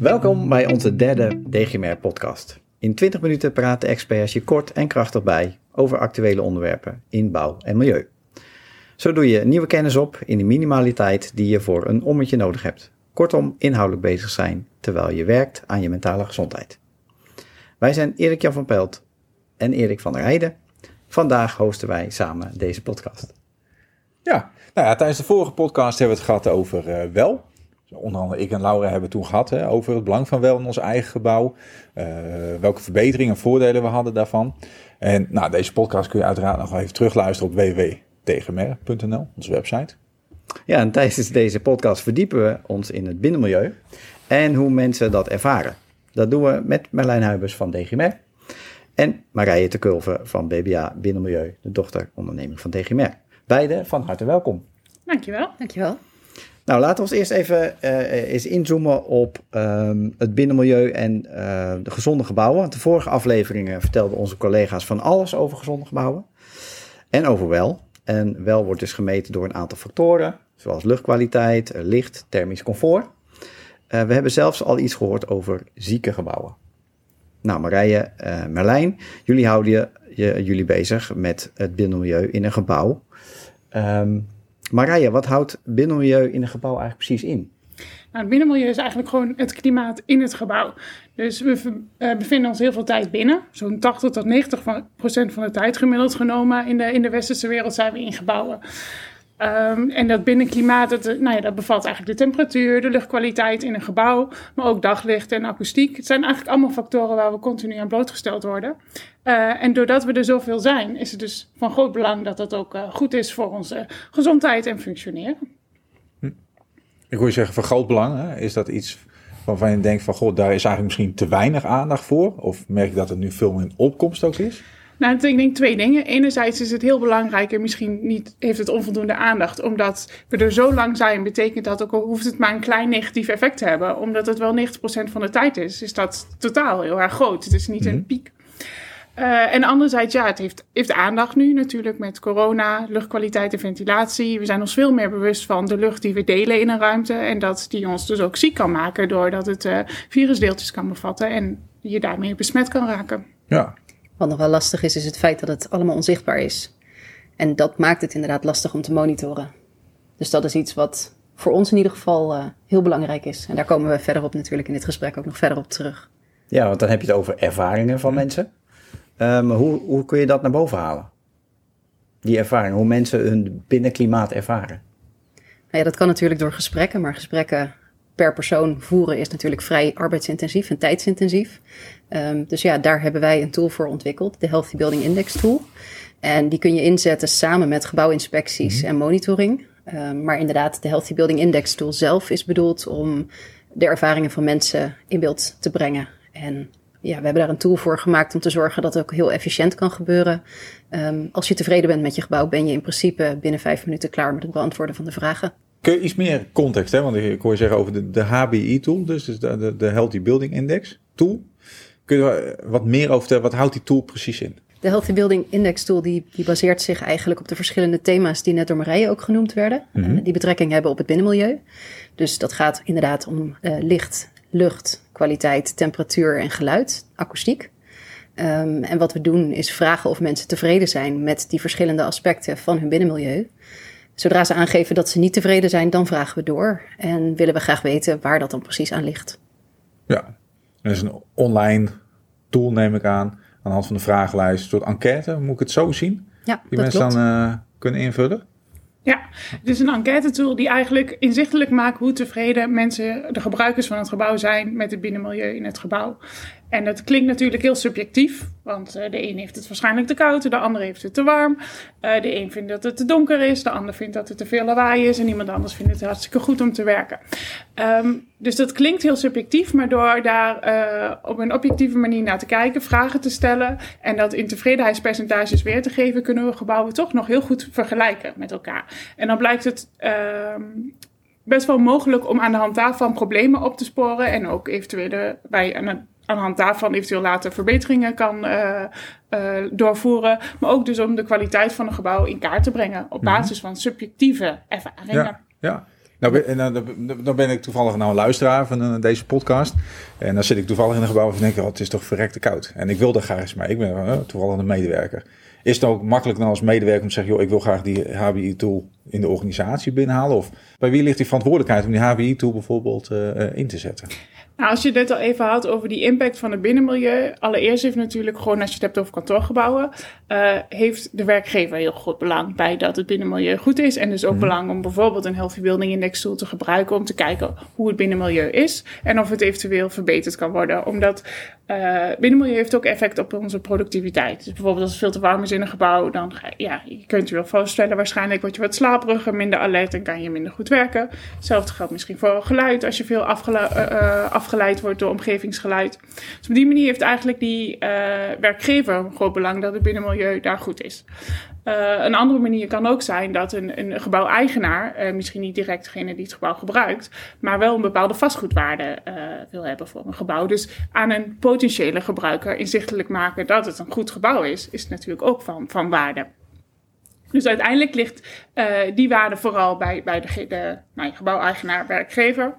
Welkom bij onze derde DGMR-podcast. In 20 minuten praten experts je kort en krachtig bij over actuele onderwerpen in bouw en milieu. Zo doe je nieuwe kennis op in de minimaliteit die je voor een ommetje nodig hebt. Kortom, inhoudelijk bezig zijn terwijl je werkt aan je mentale gezondheid. Wij zijn Erik Jan van Pelt en Erik van der Heijden. Vandaag hosten wij samen deze podcast. Ja, nou ja, tijdens de vorige podcast hebben we het gehad over uh, wel. Onder andere ik en Laura hebben toen gehad hè, over het belang van wel in ons eigen gebouw. Uh, welke verbeteringen en voordelen we hadden daarvan. En nou, deze podcast kun je uiteraard nog even terugluisteren op www.tegenmer.nl, onze website. Ja, en tijdens deze podcast verdiepen we ons in het binnenmilieu en hoe mensen dat ervaren. Dat doen we met Merlijn Huibers van DGMR en Marije te Kulven van BBA Binnenmilieu, de dochteronderneming van DGMR. Beide van harte welkom. Dankjewel. Dankjewel. Nou, laten we ons eerst even uh, eens inzoomen op um, het binnenmilieu en uh, de gezonde gebouwen. De vorige afleveringen vertelden onze collega's van alles over gezonde gebouwen en over wel. En wel wordt dus gemeten door een aantal factoren, zoals luchtkwaliteit, licht, thermisch comfort. We hebben zelfs al iets gehoord over zieke gebouwen. Nou, Marije, Merlijn, jullie houden je, je, jullie bezig met het binnenmilieu in een gebouw. Um, Marije, wat houdt binnenmilieu in een gebouw eigenlijk precies in? Nou, het binnenmilieu is eigenlijk gewoon het klimaat in het gebouw. Dus we uh, bevinden ons heel veel tijd binnen. Zo'n 80 tot 90 van, procent van de tijd gemiddeld genomen in de, in de westerse wereld zijn we in gebouwen. Um, en dat binnenklimaat, dat, nou ja, dat bevat eigenlijk de temperatuur, de luchtkwaliteit in een gebouw, maar ook daglicht en akoestiek. Het zijn eigenlijk allemaal factoren waar we continu aan blootgesteld worden. Uh, en doordat we er zoveel zijn, is het dus van groot belang dat dat ook uh, goed is voor onze gezondheid en functioneren. Hm. Ik hoor je zeggen van groot belang. Hè? Is dat iets waarvan je denkt van, god, daar is eigenlijk misschien te weinig aandacht voor? Of merk je dat het nu veel meer in opkomst ook is? Nou, ik denk twee dingen. Enerzijds is het heel belangrijk en misschien niet, heeft het onvoldoende aandacht. Omdat we er zo lang zijn, betekent dat ook al hoeft het maar een klein negatief effect te hebben. Omdat het wel 90% van de tijd is, is dat totaal heel erg groot. Het is niet een piek. Uh, en anderzijds, ja, het heeft, heeft aandacht nu natuurlijk met corona, luchtkwaliteit en ventilatie. We zijn ons veel meer bewust van de lucht die we delen in een ruimte. En dat die ons dus ook ziek kan maken doordat het uh, virusdeeltjes kan bevatten en je daarmee besmet kan raken. Ja, wat nog wel lastig is, is het feit dat het allemaal onzichtbaar is. En dat maakt het inderdaad lastig om te monitoren. Dus dat is iets wat voor ons in ieder geval uh, heel belangrijk is. En daar komen we verderop natuurlijk in dit gesprek ook nog verder op terug. Ja, want dan heb je het over ervaringen van mensen. Um, hoe, hoe kun je dat naar boven halen? Die ervaring, hoe mensen hun binnenklimaat ervaren. Nou ja, dat kan natuurlijk door gesprekken, maar gesprekken per persoon voeren is natuurlijk vrij arbeidsintensief en tijdsintensief. Um, dus ja, daar hebben wij een tool voor ontwikkeld, de Healthy Building Index Tool. En die kun je inzetten samen met gebouwinspecties mm -hmm. en monitoring. Um, maar inderdaad, de Healthy Building Index Tool zelf is bedoeld om de ervaringen van mensen in beeld te brengen. En ja, we hebben daar een tool voor gemaakt om te zorgen dat het ook heel efficiënt kan gebeuren. Um, als je tevreden bent met je gebouw, ben je in principe binnen vijf minuten klaar met het beantwoorden van de vragen. Kun je iets meer context, hè? want ik hoor je zeggen over de, de HBI-tool, dus de, de, de Healthy Building Index tool. Kun je wat meer over vertellen, wat houdt die tool precies in? De Healthy Building Index Tool die, die baseert zich eigenlijk op de verschillende thema's die net door Marije ook genoemd werden. Mm -hmm. uh, die betrekking hebben op het binnenmilieu. Dus dat gaat inderdaad om uh, licht, lucht, kwaliteit, temperatuur en geluid, akoestiek. Um, en wat we doen is vragen of mensen tevreden zijn met die verschillende aspecten van hun binnenmilieu. Zodra ze aangeven dat ze niet tevreden zijn, dan vragen we door. En willen we graag weten waar dat dan precies aan ligt. Ja, dat is een online tool, neem ik aan. Aan de hand van de vragenlijst, een soort enquête, moet ik het zo zien? Ja, Die mensen klopt. dan uh, kunnen invullen? Ja, het is een enquête tool die eigenlijk inzichtelijk maakt hoe tevreden mensen, de gebruikers van het gebouw zijn met het binnenmilieu in het gebouw. En dat klinkt natuurlijk heel subjectief, want uh, de een heeft het waarschijnlijk te koud, de ander heeft het te warm. Uh, de een vindt dat het te donker is, de ander vindt dat het te veel lawaai is en iemand anders vindt het hartstikke goed om te werken. Um, dus dat klinkt heel subjectief, maar door daar uh, op een objectieve manier naar te kijken, vragen te stellen en dat in tevredenheidspercentages weer te geven, kunnen we gebouwen toch nog heel goed vergelijken met elkaar. En dan blijkt het um, best wel mogelijk om aan de hand daarvan problemen op te sporen en ook eventuele bij aan aan de hand daarvan eventueel later verbeteringen kan uh, uh, doorvoeren. Maar ook dus om de kwaliteit van een gebouw in kaart te brengen op basis van subjectieve ervaringen. Ja, ja. Nou, dan ben ik toevallig nou een luisteraar van uh, deze podcast. En dan zit ik toevallig in een gebouw en denk ik, oh, het is toch verrekte koud. En ik wil daar graag eens mee. Ik ben uh, toevallig een medewerker. Is het ook makkelijk dan als medewerker om te zeggen, joh, ik wil graag die HBI-tool in de organisatie binnenhalen? Of bij wie ligt die verantwoordelijkheid om die HBI-tool bijvoorbeeld in te zetten? Nou, als je het al even had over die impact van het binnenmilieu. Allereerst heeft natuurlijk gewoon, als je het hebt over kantoorgebouwen, uh, heeft de werkgever heel groot belang bij dat het binnenmilieu goed is. En dus ook mm. belang om bijvoorbeeld een Healthy Building Index tool te gebruiken om te kijken hoe het binnenmilieu is en of het eventueel verbeterd kan worden. Omdat uh, binnenmilieu heeft ook effect op onze productiviteit. Dus bijvoorbeeld als het veel te warm is in een gebouw, dan ga ja, je kunt je wel voorstellen, waarschijnlijk word je wat slaperiger, minder alert en kan je minder goed werken. Hetzelfde geldt misschien voor geluid, als je veel afgeleid uh, afgeleid wordt door omgevingsgeluid. Dus op die manier heeft eigenlijk die uh, werkgever een groot belang dat het binnenmilieu daar goed is. Uh, een andere manier kan ook zijn dat een, een gebouweigenaar, uh, misschien niet direct degene die het gebouw gebruikt, maar wel een bepaalde vastgoedwaarde wil hebben voor een gebouw. Dus aan een potentiële gebruiker inzichtelijk maken dat het een goed gebouw is, is natuurlijk ook van, van waarde. Dus uiteindelijk ligt die waarde vooral bij, bij de, de nou, gebouweigenaar, werkgever.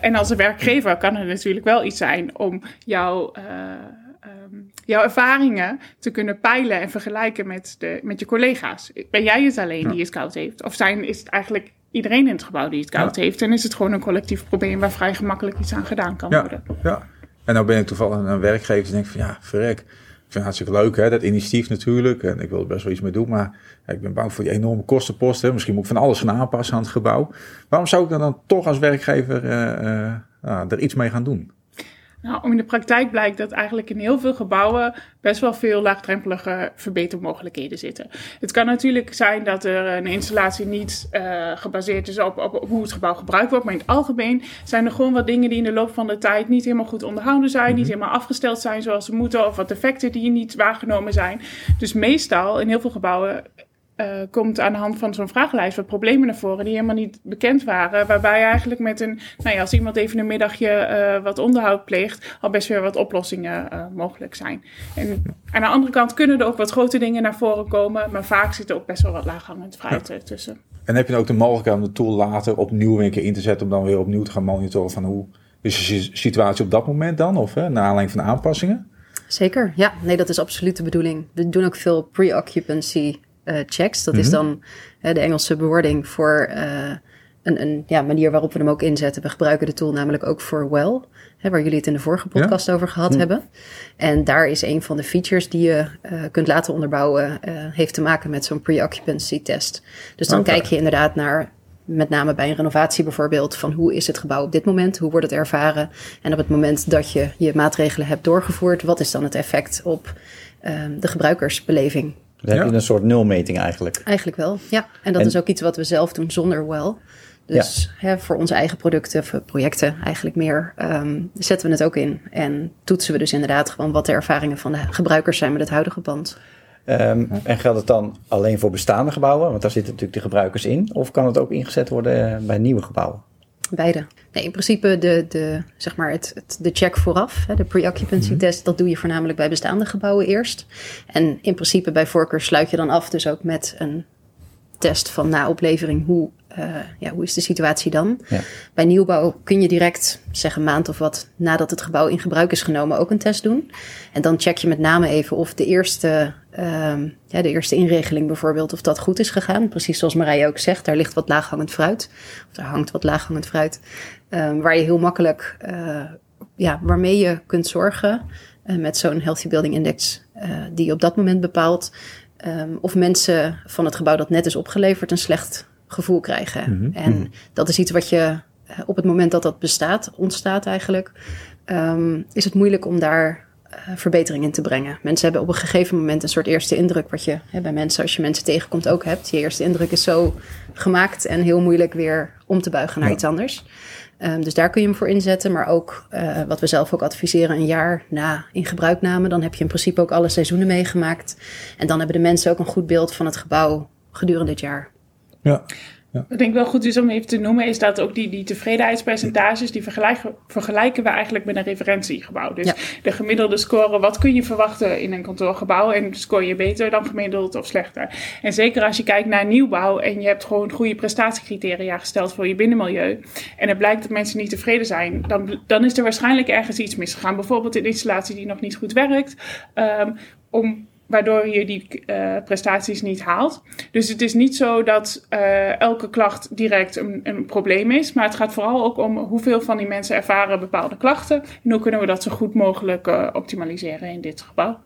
En als een werkgever kan het natuurlijk wel iets zijn om jouw um, jouw ervaringen te kunnen peilen en vergelijken met, de, met je collega's. Ben jij het alleen die het koud heeft? Of zijn, is het eigenlijk iedereen in het gebouw die het koud heeft? En is het gewoon een collectief probleem waar vrij gemakkelijk iets aan gedaan kan ja. worden? Ja, en nou ben ik toevallig een werkgever die denkt van ja, verrek. Ik vind het hartstikke leuk, hè, dat initiatief natuurlijk. En ik wil er best wel iets mee doen. Maar ik ben bang voor die enorme kostenposten. Misschien moet ik van alles gaan aanpassen aan het gebouw. Waarom zou ik dan, dan toch als werkgever uh, uh, uh, er iets mee gaan doen? Nou, in de praktijk blijkt dat eigenlijk in heel veel gebouwen best wel veel laagdrempelige verbetermogelijkheden zitten. Het kan natuurlijk zijn dat er een installatie niet uh, gebaseerd is op, op, hoe het gebouw gebruikt wordt, maar in het algemeen zijn er gewoon wat dingen die in de loop van de tijd niet helemaal goed onderhouden zijn, niet helemaal afgesteld zijn zoals ze moeten, of wat defecten die niet waargenomen zijn. Dus meestal in heel veel gebouwen uh, komt aan de hand van zo'n vragenlijst wat problemen naar voren die helemaal niet bekend waren. Waarbij eigenlijk met een, nou ja, als iemand even een middagje uh, wat onderhoud pleegt, al best weer wat oplossingen uh, mogelijk zijn. En aan de andere kant kunnen er ook wat grote dingen naar voren komen, maar vaak zit er ook best wel wat laaghangend fruit ja. tussen. En heb je ook de mogelijkheid om de tool later opnieuw een keer in te zetten om dan weer opnieuw te gaan monitoren van hoe is de situatie op dat moment dan, of hè, naar aanleiding van aanpassingen? Zeker, ja. Nee, dat is absoluut de bedoeling. We doen ook veel pre-occupancy checks. Dat mm -hmm. is dan uh, de Engelse bewoording voor uh, een, een ja, manier waarop we hem ook inzetten. We gebruiken de tool namelijk ook voor well, hè, waar jullie het in de vorige podcast ja? over gehad mm. hebben. En daar is een van de features die je kunt laten onderbouwen, heeft te maken met zo'n pre-occupancy test. Dus dan okay. kijk je inderdaad naar met name bij een renovatie bijvoorbeeld, van hoe is het gebouw op dit moment, hoe wordt het ervaren en op het moment dat je je maatregelen hebt doorgevoerd, wat is dan het effect op uh, de gebruikersbeleving dan ja. heb je een soort nulmeting eigenlijk. Eigenlijk wel, ja. En dat en, is ook iets wat we zelf doen zonder well. Dus ja. hè, voor onze eigen producten, of projecten eigenlijk meer, um, zetten we het ook in. En toetsen we dus inderdaad gewoon wat de ervaringen van de gebruikers zijn met het huidige pand. Um, en geldt het dan alleen voor bestaande gebouwen? Want daar zitten natuurlijk de gebruikers in. Of kan het ook ingezet worden bij nieuwe gebouwen? Beide. Nee, in principe de, de, zeg maar het, het, de check vooraf, de pre-occupancy mm-hmm. test, dat doe je voornamelijk bij bestaande gebouwen eerst. En in principe bij voorkeur sluit je dan af dus ook met een test van na oplevering. Hoe, uh, ja, hoe is de situatie dan? Ja. Bij nieuwbouw kun je direct, zeg een maand of wat nadat het gebouw in gebruik is genomen, ook een test doen. En dan check je met name even of de eerste, um, ja, de eerste inregeling bijvoorbeeld, of dat goed is gegaan. Precies zoals Marije ook zegt, daar ligt wat laaghangend fruit. Of daar hangt wat laaghangend fruit. Um, waar je heel makkelijk, uh, ja, waarmee je kunt zorgen uh, met zo'n Healthy Building Index, uh, die je op dat moment bepaalt, um, of mensen van het gebouw dat net is opgeleverd een slecht gevoel krijgen. Mm-hmm. En mm-hmm. dat is iets wat je op het moment dat dat bestaat, ontstaat eigenlijk, um, is het moeilijk om daar uh, verbetering in te brengen. Mensen hebben op een gegeven moment een soort eerste indruk, wat je hè, bij mensen, als je mensen tegenkomt, ook hebt. Je eerste indruk is zo gemaakt en heel moeilijk weer om te buigen naar ja. iets anders. Um, dus daar kun je hem voor inzetten. Maar ook uh, wat we zelf ook adviseren, een jaar na ingebruikname. Dan heb je in principe ook alle seizoenen meegemaakt. En dan hebben de mensen ook een goed beeld van het gebouw gedurende dit jaar. Ja. Wat denk ik wel goed is om even te noemen, is dat ook die, die tevredenheidspercentages, die vergelijken, vergelijken we eigenlijk met een referentiegebouw. Dus Ja. de gemiddelde score, wat kun je verwachten in een kantoorgebouw? En scoor je beter dan gemiddeld of slechter? En zeker als je kijkt naar nieuwbouw en je hebt gewoon goede prestatiecriteria gesteld voor je binnenmilieu. En het blijkt dat mensen niet tevreden zijn, dan, dan is er waarschijnlijk ergens iets misgegaan. Bijvoorbeeld een installatie die nog niet goed werkt. ehm, om waardoor je die eh, prestaties niet haalt. Dus het is niet zo dat eh, elke klacht direct een, een probleem is, maar het gaat vooral ook om hoeveel van die mensen ervaren bepaalde klachten en hoe kunnen we dat zo goed mogelijk eh, optimaliseren in dit gebouw.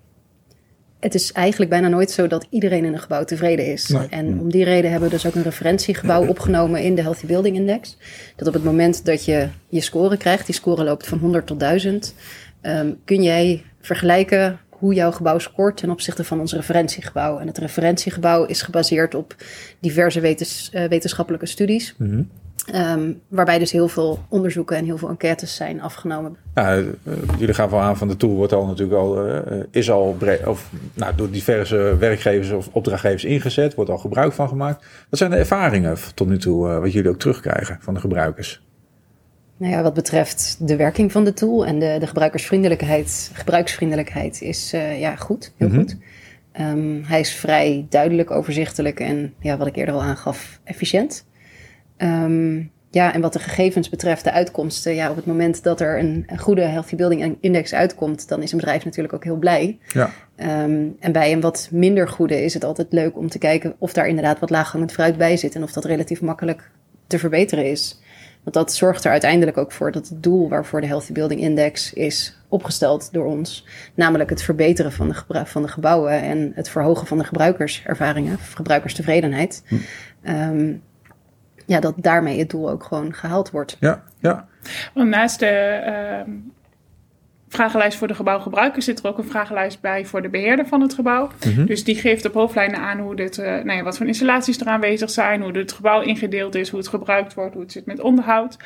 Het is eigenlijk bijna nooit zo dat iedereen in een gebouw tevreden is. Nee. En om die reden hebben we dus ook een referentiegebouw opgenomen in de Healthy Building Index. Dat op het moment dat je je score krijgt, die score loopt van 100 tot 1000, ehm, kun jij vergelijken hoe jouw gebouw scoort ten opzichte van ons referentiegebouw. En het referentiegebouw is gebaseerd op diverse wetens- eh, wetenschappelijke studies. Mhm. Ehm, waarbij dus heel veel onderzoeken en heel veel enquêtes zijn afgenomen. Nou, jullie gaan wel aan van de tool wordt al natuurlijk al eh, is al of nou, door diverse werkgevers of opdrachtgevers ingezet, wordt al gebruik van gemaakt. Wat zijn de ervaringen tot nu toe wat jullie ook terugkrijgen van de gebruikers? Nou ja, wat betreft de werking van de tool en de, de gebruikersvriendelijkheid, gebruiksvriendelijkheid is eh, ja, goed, heel Mhm. goed. Ehm, hij is vrij duidelijk, overzichtelijk en ja, wat ik eerder al aangaf, efficiënt. Ehm, ja, en wat de gegevens betreft, de uitkomsten. Ja, op het moment dat er een, een goede Healthy Building Index uitkomt, dan is een bedrijf natuurlijk ook heel blij. Ja, Ehm, en bij een wat minder goede is het altijd leuk om te kijken of daar inderdaad wat laaghangend fruit bij zit en of dat relatief makkelijk te verbeteren is. Want dat zorgt er uiteindelijk ook voor dat het doel waarvoor de Healthy Building Index is opgesteld door ons, namelijk het verbeteren van de, van de gebouwen en het verhogen van de gebruikerservaringen, of gebruikerstevredenheid, ehm, ja, dat daarmee het doel ook gewoon gehaald wordt. ja, ja. Want naast de ehm, vragenlijst voor de gebouwgebruiker zit er ook een vragenlijst bij voor de beheerder van het gebouw. Mhm. Dus die geeft op hoofdlijnen aan hoe dit, eh, nou ja, wat voor installaties er aanwezig zijn, hoe het gebouw ingedeeld is, hoe het gebruikt wordt, hoe het zit met onderhoud.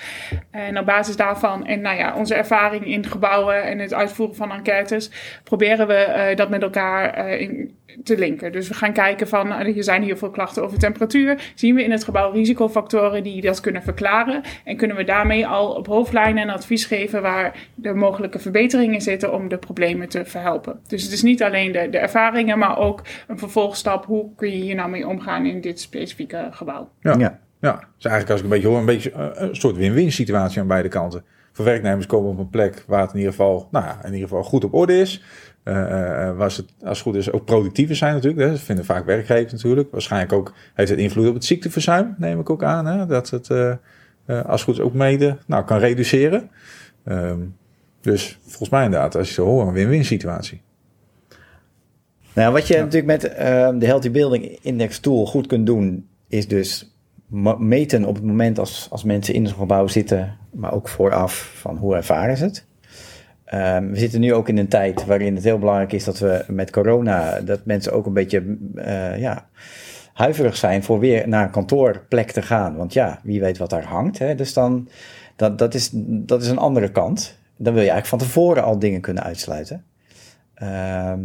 En op basis daarvan en nou ja, onze ervaring in gebouwen en het uitvoeren van enquêtes, proberen we eh, dat met elkaar eh, in, te linken. Dus we gaan kijken van, nou, er zijn heel veel klachten over temperatuur. Zien we in het gebouw risicofactoren die dat kunnen verklaren? En kunnen we daarmee al op hoofdlijnen een advies geven waar de mogelijke verbeteringen zitten om de problemen te verhelpen? Dus het is niet alleen de, de ervaringen, maar ook een vervolgstap. Hoe kun je hier nou mee omgaan in dit specifieke gebouw? Ja. Ja. Ja, dus eigenlijk als ik een beetje hoor, een beetje eh, een soort win-win situatie aan beide kanten. Voor werknemers komen op een plek waar het in ieder geval, nou ja, in ieder geval goed op orde is. Eh, eh, waar ze het, als het goed is, ook productiever zijn natuurlijk. Hè. Dat vinden vaak werkgevers natuurlijk. Waarschijnlijk ook heeft het invloed op het ziekteverzuim, neem ik ook aan. Hè. Dat het, eh, eh, als het goed is, ook mede nou, kan reduceren. Ehm, dus volgens mij inderdaad, als je zo hoort, een win-win situatie. Nou, wat je natuurlijk met ehm, de Healthy Building Index tool goed kunt doen, is dus meten op het moment als, als mensen in zo'n gebouw zitten, maar ook vooraf van hoe ervaren ze het. Ehm, we zitten nu ook in een tijd waarin het heel belangrijk is dat we met corona, dat mensen ook een beetje eh, ja, huiverig zijn voor weer naar een kantoorplek te gaan. Want ja, wie weet wat daar hangt. Hè? Dus dan, dat, dat, is, dat is een andere kant. Dan wil je eigenlijk van tevoren al dingen kunnen uitsluiten. Ehm,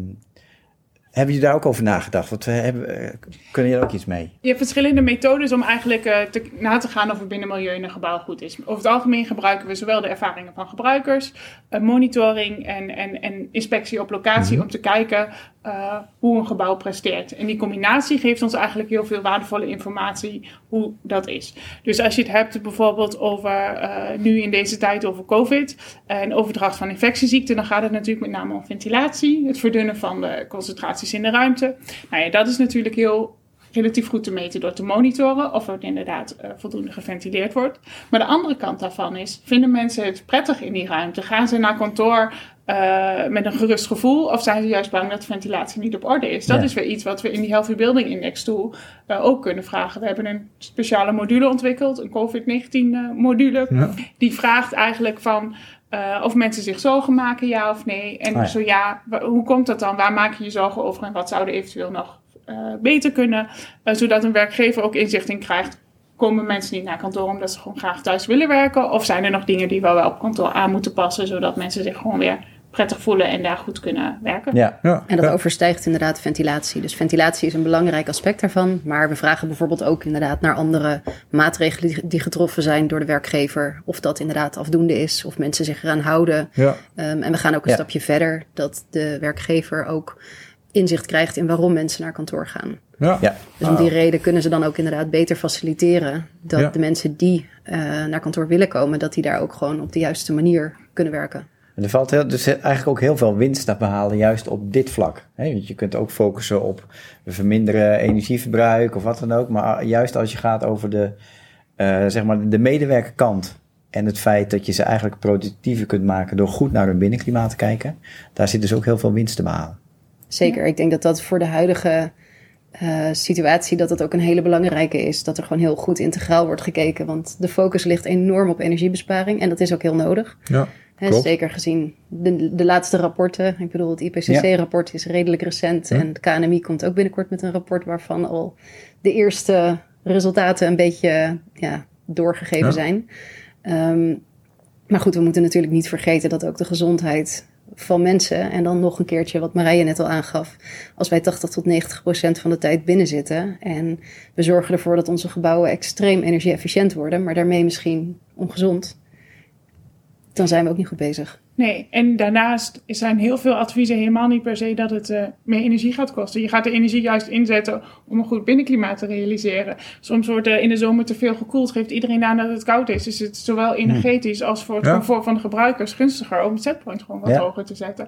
hebben jullie daar ook over nagedacht? Want we hebben, eh, kunnen jullie ook iets mee? Je hebt verschillende methodes om eigenlijk eh, te, na te gaan of het binnenmilieu in een gebouw goed is. Over het algemeen gebruiken we zowel de ervaringen van gebruikers, eh, monitoring en, en, en inspectie op locatie om te kijken eh, hoe een gebouw presteert. En die combinatie geeft ons eigenlijk heel veel waardevolle informatie hoe dat is. Dus als je het hebt bijvoorbeeld over eh, nu in deze tijd over COVID en overdracht van infectieziekten, dan gaat het natuurlijk met name om ventilatie, het verdunnen van de concentraties in de ruimte. Nou ja, dat is natuurlijk heel relatief goed te meten door te monitoren of het inderdaad eh, voldoende geventileerd wordt. Maar de andere kant daarvan is, vinden mensen het prettig in die ruimte? Gaan ze naar kantoor eh, met een gerust gevoel of zijn ze juist bang dat de ventilatie niet op orde is? Dat Ja. is weer iets wat we in die Healthy Building Index tool eh, ook kunnen vragen. We hebben een speciale module ontwikkeld, een COVID-19 eh, module. Ja. Die vraagt eigenlijk van of mensen zich zorgen maken, ja of nee. En Ah ja. zo ja, hoe komt dat dan? Waar maak je je zorgen over en wat zou er eventueel nog beter kunnen? Zodat een werkgever ook inzicht in krijgt. Komen mensen niet naar kantoor omdat ze gewoon graag thuis willen werken? Of zijn er nog dingen die we wel op kantoor aan moeten passen, zodat mensen zich gewoon weer prettig voelen en daar goed kunnen werken. Ja, Ja, En dat ja. overstijgt inderdaad ventilatie. Dus ventilatie is een belangrijk aspect daarvan. Maar we vragen bijvoorbeeld ook inderdaad naar andere maatregelen die, getroffen zijn door de werkgever. Of dat inderdaad afdoende is, of mensen zich eraan houden. Ja. Ehm, en we gaan ook een Ja. stapje verder, dat de werkgever ook inzicht krijgt in waarom mensen naar kantoor gaan. Ja. ja. Dus om die reden kunnen ze dan ook inderdaad beter faciliteren dat Ja. de mensen die eh, naar kantoor willen komen, dat die daar ook gewoon op de juiste manier kunnen werken. En er valt heel, dus eigenlijk ook heel veel winst te behalen, juist op dit vlak. Hè, want je kunt ook focussen op verminderen energieverbruik of wat dan ook. Maar juist als je gaat over de, eh, zeg maar de medewerkerkant en het feit dat je ze eigenlijk productiever kunt maken door goed naar hun binnenklimaat te kijken, daar zit dus ook heel veel winst te behalen. Zeker, ik denk dat dat voor de huidige eh, situatie dat dat ook een hele belangrijke is. Dat er gewoon heel goed integraal wordt gekeken. Want de focus ligt enorm op energiebesparing en dat is ook heel nodig. Ja. Zeker gezien de, de laatste rapporten. Ik bedoel, het IPCC-rapport is redelijk recent. En het KNMI komt ook binnenkort met een rapport waarvan al de eerste resultaten een beetje ja, doorgegeven zijn. Ehm, maar goed, we moeten natuurlijk niet vergeten dat ook de gezondheid van mensen, en dan nog een keertje wat Marije net al aangaf, als wij 80 tot 90 procent van de tijd binnen zitten en we zorgen ervoor dat onze gebouwen extreem energie-efficiënt worden, maar daarmee misschien ongezond, dan zijn we ook niet goed bezig. Nee, en daarnaast zijn heel veel adviezen helemaal niet per se dat het eh, meer energie gaat kosten. Je gaat de energie juist inzetten om een goed binnenklimaat te realiseren. Soms wordt er in de zomer te veel gekoeld, geeft iedereen aan dat het koud is. Dus het is zowel energetisch als voor het Ja. comfort van de gebruikers gunstiger om het setpoint gewoon wat Ja. hoger te zetten.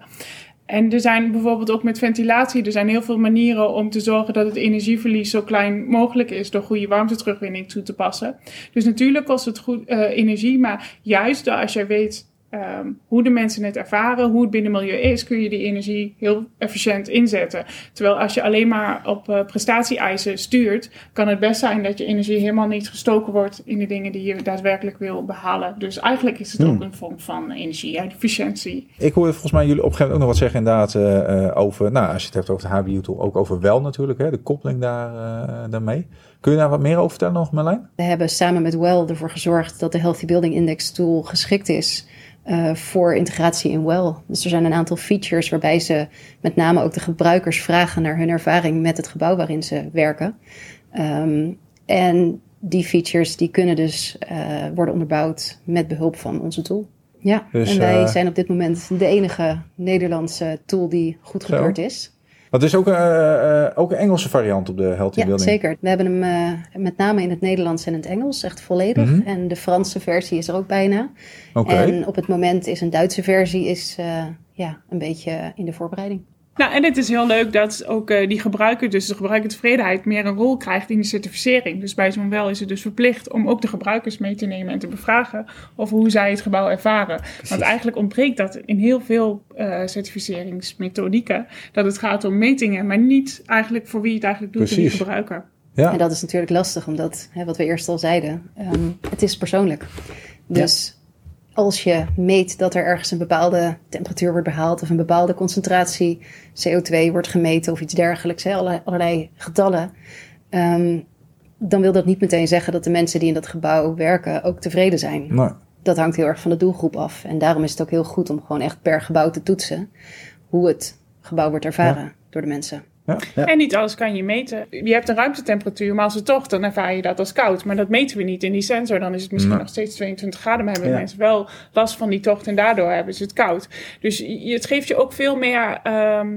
En er zijn bijvoorbeeld ook met ventilatie, er zijn heel veel manieren om te zorgen dat het energieverlies zo klein mogelijk is door goede warmteterugwinning toe te passen. Dus natuurlijk kost het goed eh, energie, maar juist als je weet ehm, hoe de mensen het ervaren, hoe het binnenmilieu is, kun je die energie heel efficiënt inzetten. Terwijl als je alleen maar op eh prestatie-eisen stuurt, kan het best zijn dat je energie helemaal niet gestoken wordt in de dingen die je daadwerkelijk wil behalen. Dus eigenlijk is het ook een vorm van energie-efficiëntie. Ik hoorde volgens mij jullie op een gegeven moment ook nog wat zeggen inderdaad eh, over, nou als je het hebt over de HBU-tool, ook over wel natuurlijk, hè, de koppeling daar, daarmee. Kun je daar wat meer over vertellen nog Marlijn? We hebben samen met Well ervoor gezorgd dat de Healthy Building Index tool geschikt is eh, voor integratie in Well. Dus er zijn een aantal features waarbij ze met name ook de gebruikers vragen naar hun ervaring met het gebouw waarin ze werken. Ehm, en die features die kunnen dus eh, worden onderbouwd met behulp van onze tool. Ja, Dus, en wij eh, zijn op dit moment de enige Nederlandse tool die goedgekeurd is. Dat is ook, eh, eh, ook een Engelse variant op de Healthy Ja, Building. zeker. We hebben hem eh, met name in het Nederlands en het Engels, echt volledig. Mhm. En de Franse versie is er ook bijna. Oké. En op het moment is een Duitse versie is, ja, een beetje in de voorbereiding. Nou, en het is heel leuk dat ook eh, die gebruiker, dus de gebruikertevredenheid, meer een rol krijgt in de certificering. Dus bij zo'n wel is het dus verplicht om ook de gebruikers mee te nemen en te bevragen over hoe zij het gebouw ervaren. Want eigenlijk ontbreekt dat in heel veel eh, certificeringsmethodieken, dat het gaat om metingen, maar niet eigenlijk voor wie je het eigenlijk doet, in die Precies. gebruiker. Ja. En dat is natuurlijk lastig, omdat, hè, wat we eerst al zeiden, ehm, het is persoonlijk. Dus als je meet dat er ergens een bepaalde temperatuur wordt behaald of een bepaalde concentratie CO2 wordt gemeten of iets dergelijks, hè, allerlei, allerlei getallen, ehm, dan wil dat niet meteen zeggen dat de mensen die in dat gebouw werken ook tevreden zijn. Nee. dat hangt heel erg van de doelgroep af. En daarom is het ook heel goed om gewoon echt per gebouw te toetsen hoe het gebouw wordt ervaren door de mensen. Ja. Ja. En niet alles kan je meten. Je hebt een ruimtetemperatuur, maar als het toch, dan ervaar je dat als koud. Maar dat meten we niet in die sensor. Dan is het misschien Nee. nog steeds 22 graden. Maar hebben Ja. mensen wel last van die tocht en daardoor hebben ze het koud. Dus je- het geeft je ook veel meer ehm,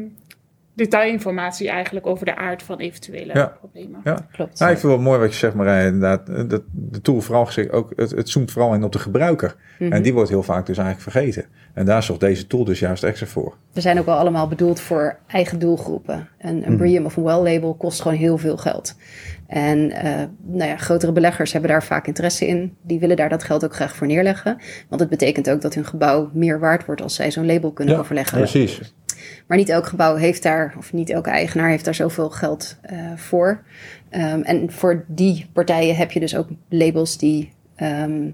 detailinformatie eigenlijk over de aard van eventuele Ja. problemen. Ja. Klopt. Nou, ik vind het wel mooi wat je zegt, Marij. Inderdaad, dat de tool vooral gezegd ook, het, het zoomt vooral in op de gebruiker. Mhm. En die wordt heel vaak dus eigenlijk vergeten. En daar zorgt deze tool dus juist extra voor. We zijn ook wel allemaal bedoeld voor eigen doelgroepen. Een, een BREEAM of een WELL label kost gewoon heel veel geld. En eh, nou ja, grotere beleggers hebben daar vaak interesse in. Die willen daar dat geld ook graag voor neerleggen. Want het betekent ook dat hun gebouw meer waard wordt als zij zo'n label kunnen overleggen. precies. Maar niet elk gebouw heeft daar, of niet elke eigenaar heeft daar zoveel geld eh, voor. Ehm, en voor die partijen heb je dus ook labels die ehm,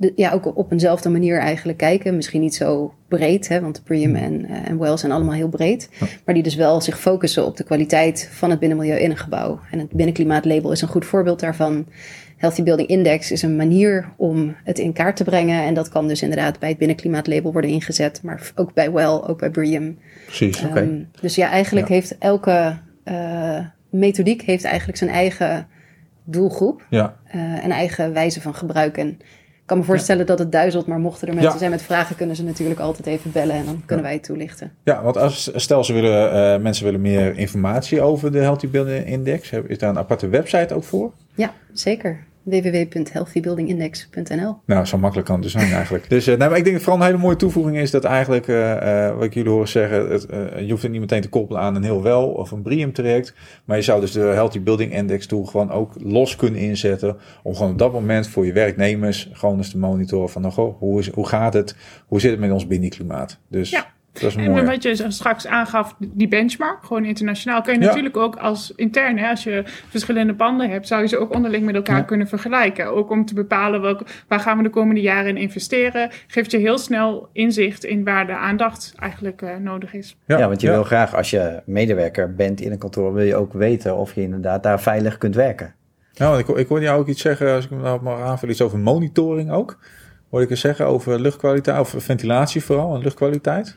de, ja, ook op eenzelfde manier eigenlijk kijken. Misschien niet zo breed, hè, want Prium en, eh, en Well zijn allemaal heel breed. Maar die dus wel zich focussen op de kwaliteit van het binnenmilieu in een gebouw. En het binnenklimaatlabel is een goed voorbeeld daarvan. Healthy Building Index is een manier om het in kaart te brengen. En dat kan dus inderdaad bij het binnenklimaatlabel worden ingezet, maar ook bij WELL, ook bij BREEAM. Precies. Oké. Ehm, dus ja, eigenlijk Ja. heeft elke eh, methodiek heeft eigenlijk zijn eigen doelgroep, Ja, eh, een eigen wijze van gebruik. En ik kan me voorstellen dat het duizelt, maar mochten er mensen Ja. zijn met vragen, kunnen ze natuurlijk altijd even bellen en dan kunnen wij het toelichten. ja want als, stel ze willen, eh, mensen willen meer informatie over de Healthy Building Index. Is daar een aparte website ook voor? Ja, zeker. www.healthybuildingindex.nl Nou, zo makkelijk kan het dus zijn eigenlijk. Dus eh, maar ik denk dat vooral een hele mooie toevoeging is dat eigenlijk, eh, eh, wat ik jullie horen zeggen, het, je hoeft het niet meteen te koppelen aan een heel wel of een BREEAM traject. Maar je zou dus de Healthy Building Index tool gewoon ook los kunnen inzetten. Om gewoon op dat moment voor je werknemers gewoon eens te monitoren van, nou, goh, hoe, is, hoe gaat het? Hoe zit het met ons binnenklimaat? Dus Ja. Dat is En wat je straks aangaf, die benchmark, gewoon internationaal, kun je Ja. natuurlijk ook als intern, hè, als je verschillende panden hebt, zou je ze ook onderling met elkaar Ja. kunnen vergelijken. Ook om te bepalen welke, waar gaan we de komende jaren in investeren, geeft je heel snel inzicht in waar de aandacht eigenlijk eh, nodig is. Ja, want je wil graag als je medewerker bent in een kantoor, wil je ook weten of je inderdaad daar veilig kunt werken. Ja, want ik, ik hoorde jou ook iets zeggen, als ik me nou mag aanvullen, iets over monitoring ook. Hoorde ik eens zeggen over luchtkwaliteit, of ventilatie vooral, en luchtkwaliteit.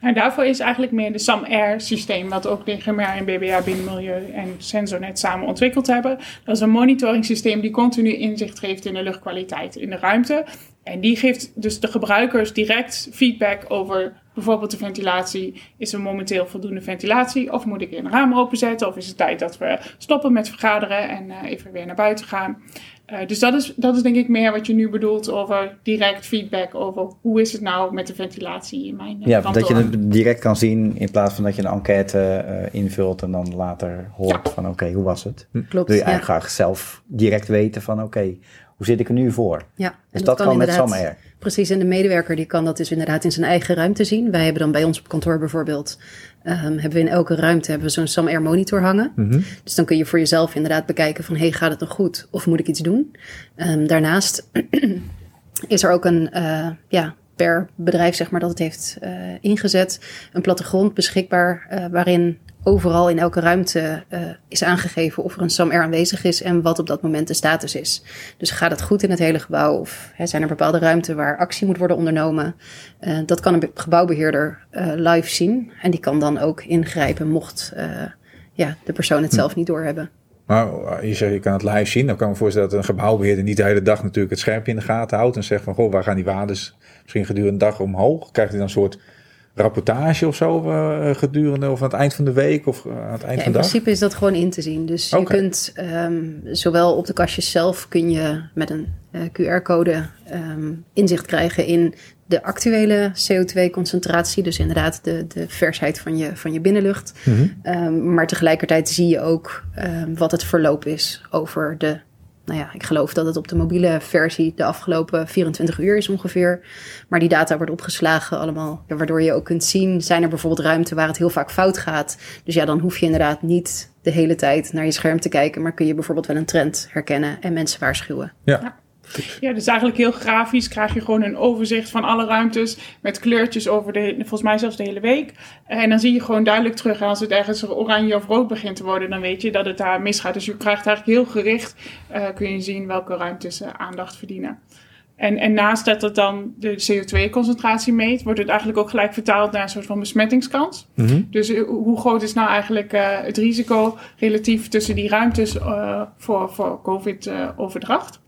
Nou, daarvoor is eigenlijk meer de SAM-Air systeem, wat ook DGMR en BBA Binnenmilieu en Sensornet samen ontwikkeld hebben. Dat is een monitoring systeem die continu inzicht geeft in de luchtkwaliteit in de ruimte. En die geeft dus de gebruikers direct feedback over bijvoorbeeld de ventilatie. Is er momenteel voldoende ventilatie? Of moet ik een raam openzetten? Of is het tijd dat we stoppen met vergaderen en eh, even weer naar buiten gaan? Eh, dus dat is, dat is denk ik meer wat je nu bedoelt over direct feedback over hoe is het nou met de ventilatie in mijn eh, Ja, kantoor. dat je het direct kan zien in plaats van dat je een enquête eh, invult en dan later hoort van oké, hoe was het? Klopt. Wil je ja. eigenlijk graag zelf direct weten van oké, hoe zit ik er nu voor? Ja, en Dus dat, kan, met inderdaad- SAM Air. Precies, en de medewerker die kan dat dus inderdaad in zijn eigen ruimte zien. Wij hebben dan bij ons op kantoor bijvoorbeeld, ehm, hebben we in elke ruimte hebben we zo'n SAM Air monitor hangen. Dus dan kun je voor jezelf inderdaad bekijken van, hey, gaat het nog goed of moet ik iets doen? Ehm, daarnaast is er ook een, eh, ja, per bedrijf zeg maar dat het heeft eh, ingezet, een plattegrond beschikbaar eh, waarin overal in elke ruimte eh, is aangegeven of er een SAM-R aanwezig is en wat op dat moment de status is. Dus gaat het goed in het hele gebouw of hè, zijn er bepaalde ruimten waar actie moet worden ondernomen? Eh, dat kan een be- gebouwbeheerder eh, live zien en die kan dan ook ingrijpen mocht ja, de persoon het zelf niet doorhebben. Maar je zegt, je kan het live zien. Dan kan ik me voorstellen dat een gebouwbeheerder niet de hele dag natuurlijk het schermpje in de gaten houdt. En zegt van, goh, waar gaan die waardes misschien gedurende de dag omhoog? Krijgt hij dan een soort rapportage of zo eh, gedurende of aan het eind van de week of eh, aan het eind Ja, van in de dag? principe is dat gewoon in te zien. Dus je kunt ehm, zowel op de kastjes zelf kun je met een eh, QR-code ehm, inzicht krijgen in de actuele CO2-concentratie. Dus inderdaad de, de versheid van je, van je binnenlucht. Mhm. Ehm, maar tegelijkertijd zie je ook wat het verloop is over de. Nou ja, ik geloof dat het op de mobiele versie de afgelopen 24 uur is ongeveer. Maar die data wordt opgeslagen allemaal. Waardoor je ook kunt zien, zijn er bijvoorbeeld ruimten waar het heel vaak fout gaat. Dus ja, dan hoef je inderdaad niet de hele tijd naar je scherm te kijken. Maar kun je bijvoorbeeld wel een trend herkennen en mensen waarschuwen. Ja. Ja, dus eigenlijk heel grafisch krijg je gewoon een overzicht van alle ruimtes met kleurtjes over de, volgens mij zelfs de hele week. En dan zie je gewoon duidelijk terug. En als het ergens oranje of rood begint te worden, dan weet je dat het daar misgaat. Dus je krijgt eigenlijk heel gericht, eh, kun je zien welke ruimtes eh, aandacht verdienen. En, en naast dat het dan de CO2-concentratie meet, wordt het eigenlijk ook gelijk vertaald naar een soort van besmettingskans. Mhm. Dus eh, hoe groot is nou eigenlijk het risico relatief tussen die ruimtes voor, voor COVID-overdracht?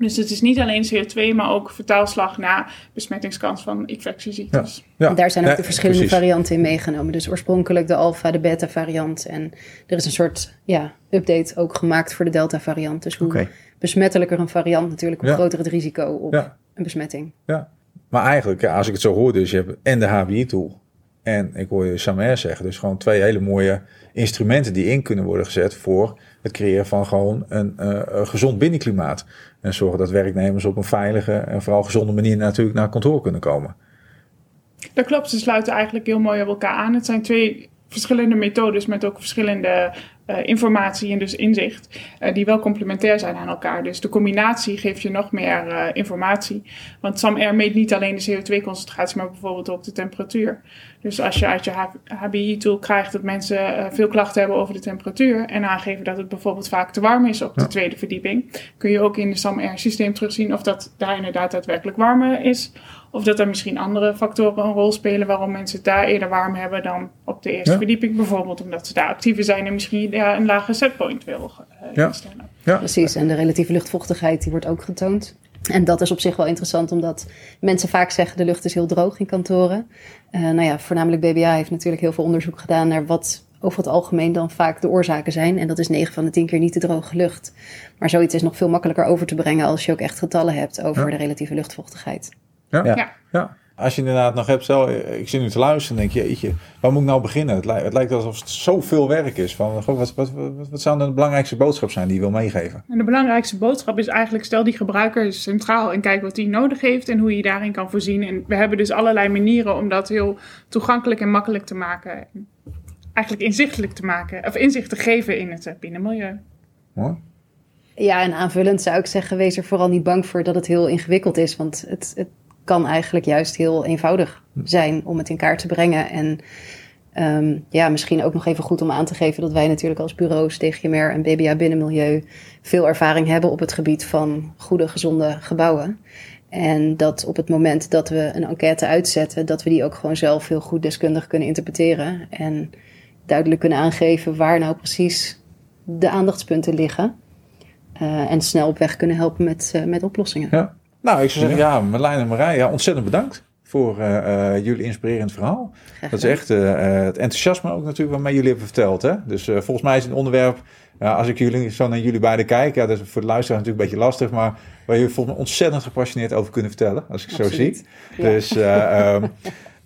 Dus het is niet alleen CO2, maar ook vertaalslag naar besmettingskans van infectieziektes. Ja. En daar zijn ook Ja, de verschillende precies. varianten in meegenomen. Dus oorspronkelijk de alfa, de beta variant. En er is een soort ja, update ook gemaakt voor de delta variant. Dus hoe besmettelijker een variant natuurlijk, hoe Ja. groter het risico op Ja. een besmetting. Ja. Maar eigenlijk, ja, als ik het zo hoor, dus je hebt en de HBI-tool en ik hoor je Samer zeggen, dus gewoon twee hele mooie instrumenten die in kunnen worden gezet voor het creëren van gewoon een, eh, een gezond binnenklimaat. En zorgen dat werknemers op een veilige en vooral gezonde manier natuurlijk naar kantoor kunnen komen. Dat klopt, ze sluiten eigenlijk heel mooi op elkaar aan. Het zijn twee verschillende methodes met ook verschillende informatie en dus inzicht, die wel complementair zijn aan elkaar. Dus de combinatie geeft je nog meer informatie. Want SAM-R meet niet alleen de CO2-concentratie, maar bijvoorbeeld ook de temperatuur. Dus als je uit je HBI-tool krijgt dat mensen veel klachten hebben over de temperatuur en aangeven dat het bijvoorbeeld vaak te warm is op de tweede verdieping, kun je ook in de SAM-R-systeem terugzien of dat daar inderdaad daadwerkelijk warmer is. Of dat er misschien andere factoren een rol spelen waarom mensen het daar eerder warm hebben dan op de eerste verdieping. Bijvoorbeeld omdat ze daar actiever zijn en misschien ja, een lage setpoint willen uh, ja. instellen. Ja. Precies, en de relatieve luchtvochtigheid die wordt ook getoond. En dat is op zich wel interessant, omdat mensen vaak zeggen de lucht is heel droog in kantoren. Uh, nou ja, voornamelijk BBA heeft natuurlijk heel veel onderzoek gedaan naar wat over het algemeen dan vaak de oorzaken zijn. En dat is 9 van de 10 keer niet de droge lucht. Maar zoiets is nog veel makkelijker over te brengen als je ook echt getallen hebt over de relatieve luchtvochtigheid. Ja. ja. ja. Als je inderdaad nog hebt, stel, ik zit nu te luisteren en denk je, jeetje, waar moet ik nou beginnen? Het, lijkt, het lijkt alsof het zoveel werk is. Van, wat, wat, wat, wat zou de belangrijkste boodschap zijn die je wil meegeven? En de belangrijkste boodschap is eigenlijk, stel die gebruiker centraal en kijk wat hij nodig heeft en hoe je daarin kan voorzien. En we hebben dus allerlei manieren om dat heel toegankelijk en makkelijk te maken. Eigenlijk inzichtelijk te maken, of inzicht te geven in het binnenmilieu. Mooi. Ja, en aanvullend zou ik zeggen, wees er vooral niet bang voor dat het heel ingewikkeld is. Want het, het kan eigenlijk juist heel eenvoudig zijn om het in kaart te brengen. En ehm, ja, misschien ook nog even goed om aan te geven dat wij natuurlijk als bureaus, DGMR en BBA Binnenmilieu veel ervaring hebben op het gebied van goede, gezonde gebouwen. En dat op het moment dat we een enquête uitzetten, dat we die ook gewoon zelf heel goed deskundig kunnen interpreteren. En duidelijk kunnen aangeven waar nou precies de aandachtspunten liggen. Uh, en snel op weg kunnen helpen met, uh, met oplossingen. Ja. Nou, ik zou zeggen, ja, Marlijn en Marij, ja, ontzettend bedankt voor uh, jullie inspirerend verhaal. Dat is echt het enthousiasme ook natuurlijk waarmee jullie hebben verteld. Hè? Dus volgens mij is het een onderwerp, als ik jullie, zo naar jullie beiden kijk, ja, dat is voor de luisteraar natuurlijk een beetje lastig, maar waar jullie volgens mij ontzettend gepassioneerd over kunnen vertellen, als ik Absoluut. zo zie. Ja. Dus um,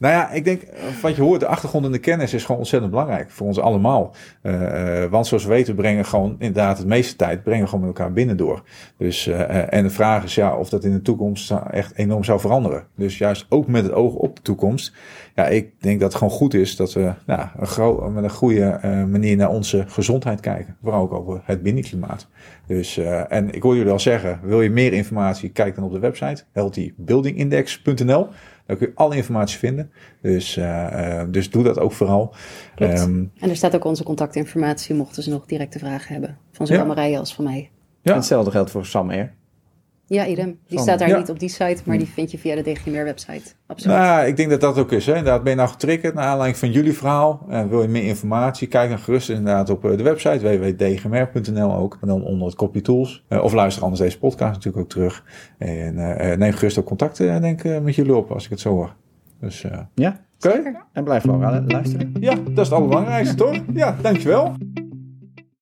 Nou ja, ik denk, eh, wat je hoort, de achtergrond en de kennis is gewoon ontzettend belangrijk voor ons allemaal. Uh, uh, want zoals we weten, brengen gewoon inderdaad de meeste tijd brengen gewoon met elkaar binnen door. Dus, uh, en de vraag is ja, of dat in de toekomst echt enorm zou veranderen. Dus juist ook met het oog op de toekomst. Ja, ik denk dat het gewoon goed is dat we nou, een met een goede manier naar onze gezondheid kijken. Vooral ook over het binnenklimaat. Dus, en ik hoor jullie al zeggen, wil je meer informatie, kijk dan op de website healthybuildingindex.nl. Daar kun je alle informatie vinden. Dus, uh, dus doe dat ook vooral. Um, en er staat ook onze contactinformatie, mochten ze nog directe vragen hebben. Van zowel ja. Marije als van mij. Ja. En hetzelfde geldt voor Sam Air. Ja, idem. Die staat daar niet op die site, maar die vind je via de DGMR website. Absoluut. Nou, ik denk dat dat ook is. Hè. Inderdaad, ben je nou getriggerd naar aanleiding van jullie verhaal? En wil je meer informatie? Kijk dan gerust inderdaad op de website www.dgmr.nl ook. En dan onder het kopje tools. of luister anders deze podcast natuurlijk ook terug. En uh, neem gerust ook contact denk, met jullie op als ik het zo hoor. Dus, ja, oké. Okay. En blijf vooral luisteren. Ja, dat is het allerbelangrijkste toch? Ja, dankjewel.